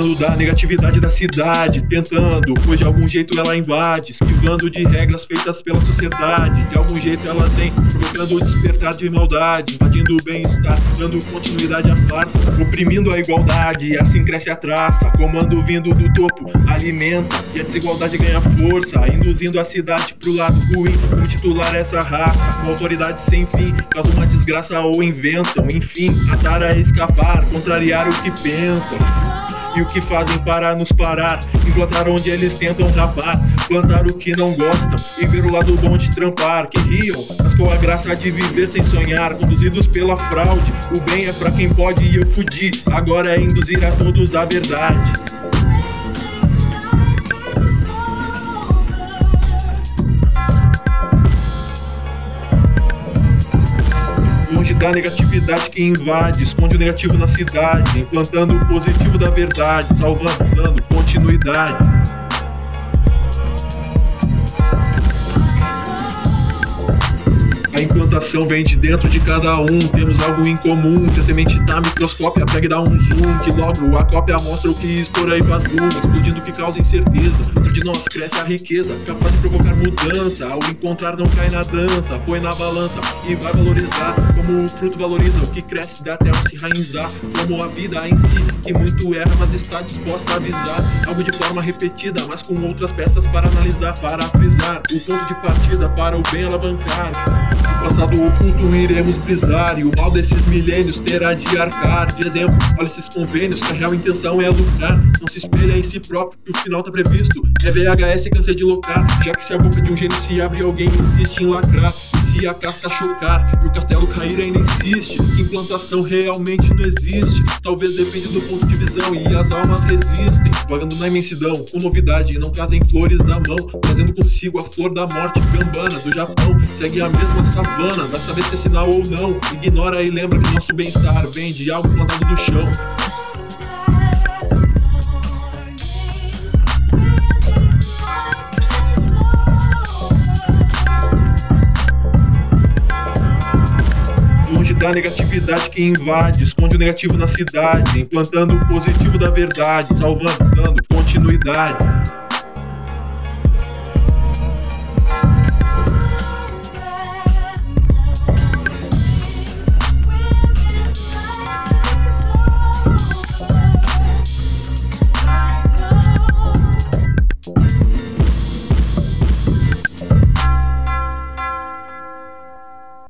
Escapando da negatividade da cidade, tentando, pois de algum jeito ela invade, esquivando de regras feitas pela sociedade. De algum jeito elas vêm provocando o despertar de maldade, invadindo o bem-estar, dando continuidade à farsa, oprimindo a igualdade, assim cresce a traça. Comando vindo do topo, alimenta, e a desigualdade ganha força, induzindo a cidade pro lado ruim. Como titular essa raça, com autoridade sem fim, causam uma desgraça ou inventam, enfim, atar a escapar, contrariar o que pensam e o que fazem para nos parar. Implantar onde eles tentam rapar, plantar o que não gostam e ver o lado bom de trampar. Que riam, mas com a graça de viver sem sonhar, conduzidos pela fraude. O bem é pra quem pode e eu fudi. Agora é induzir a todos a verdade. Da negatividade que invade, esconde o negativo na cidade, implantando o positivo da verdade, salvando, dando continuidade. A implantação vem de dentro de cada um, temos algo em comum. Se a semente tá microscópia, pega e dá um zoom. Que logo a cópia mostra o que estoura e faz boom, explodindo o que causa incerteza. Dentro de nós cresce a riqueza, capaz de provocar mudança. Ao encontrar, não cai na dança, põe na balança e vai valorizar. Como o fruto valoriza o que cresce, dá até se rainzar. Como a vida em si, que muito erra, mas está disposta a avisar. Algo de forma repetida, mas com outras peças para analisar, para frisar. O ponto de partida para o bem alavancar passado oculto iremos brisar E o mal desses milênios terá de arcar. De exemplo, olha esses convênios que a real intenção é lucrar. Não se espelha em si próprio que o final tá previsto É VHS cansei de loucar Já que se a boca de um gênio se abre alguém insiste em lacrar. E se a casca chocar e o castelo cair ainda insiste. Implantação realmente não existe. Talvez depende do ponto de visão e as almas resistem. Vagando na imensidão, com novidade não trazem flores na mão. Trazendo consigo a flor da morte gambana do Japão. Segue a mesma savana, vai saber se é sinal ou não. Ignora e lembra que nosso bem-estar vem de algo plantado no chão. Da negatividade que invade, esconde o negativo na cidade, implantando o positivo da verdade, salvando, dando continuidade.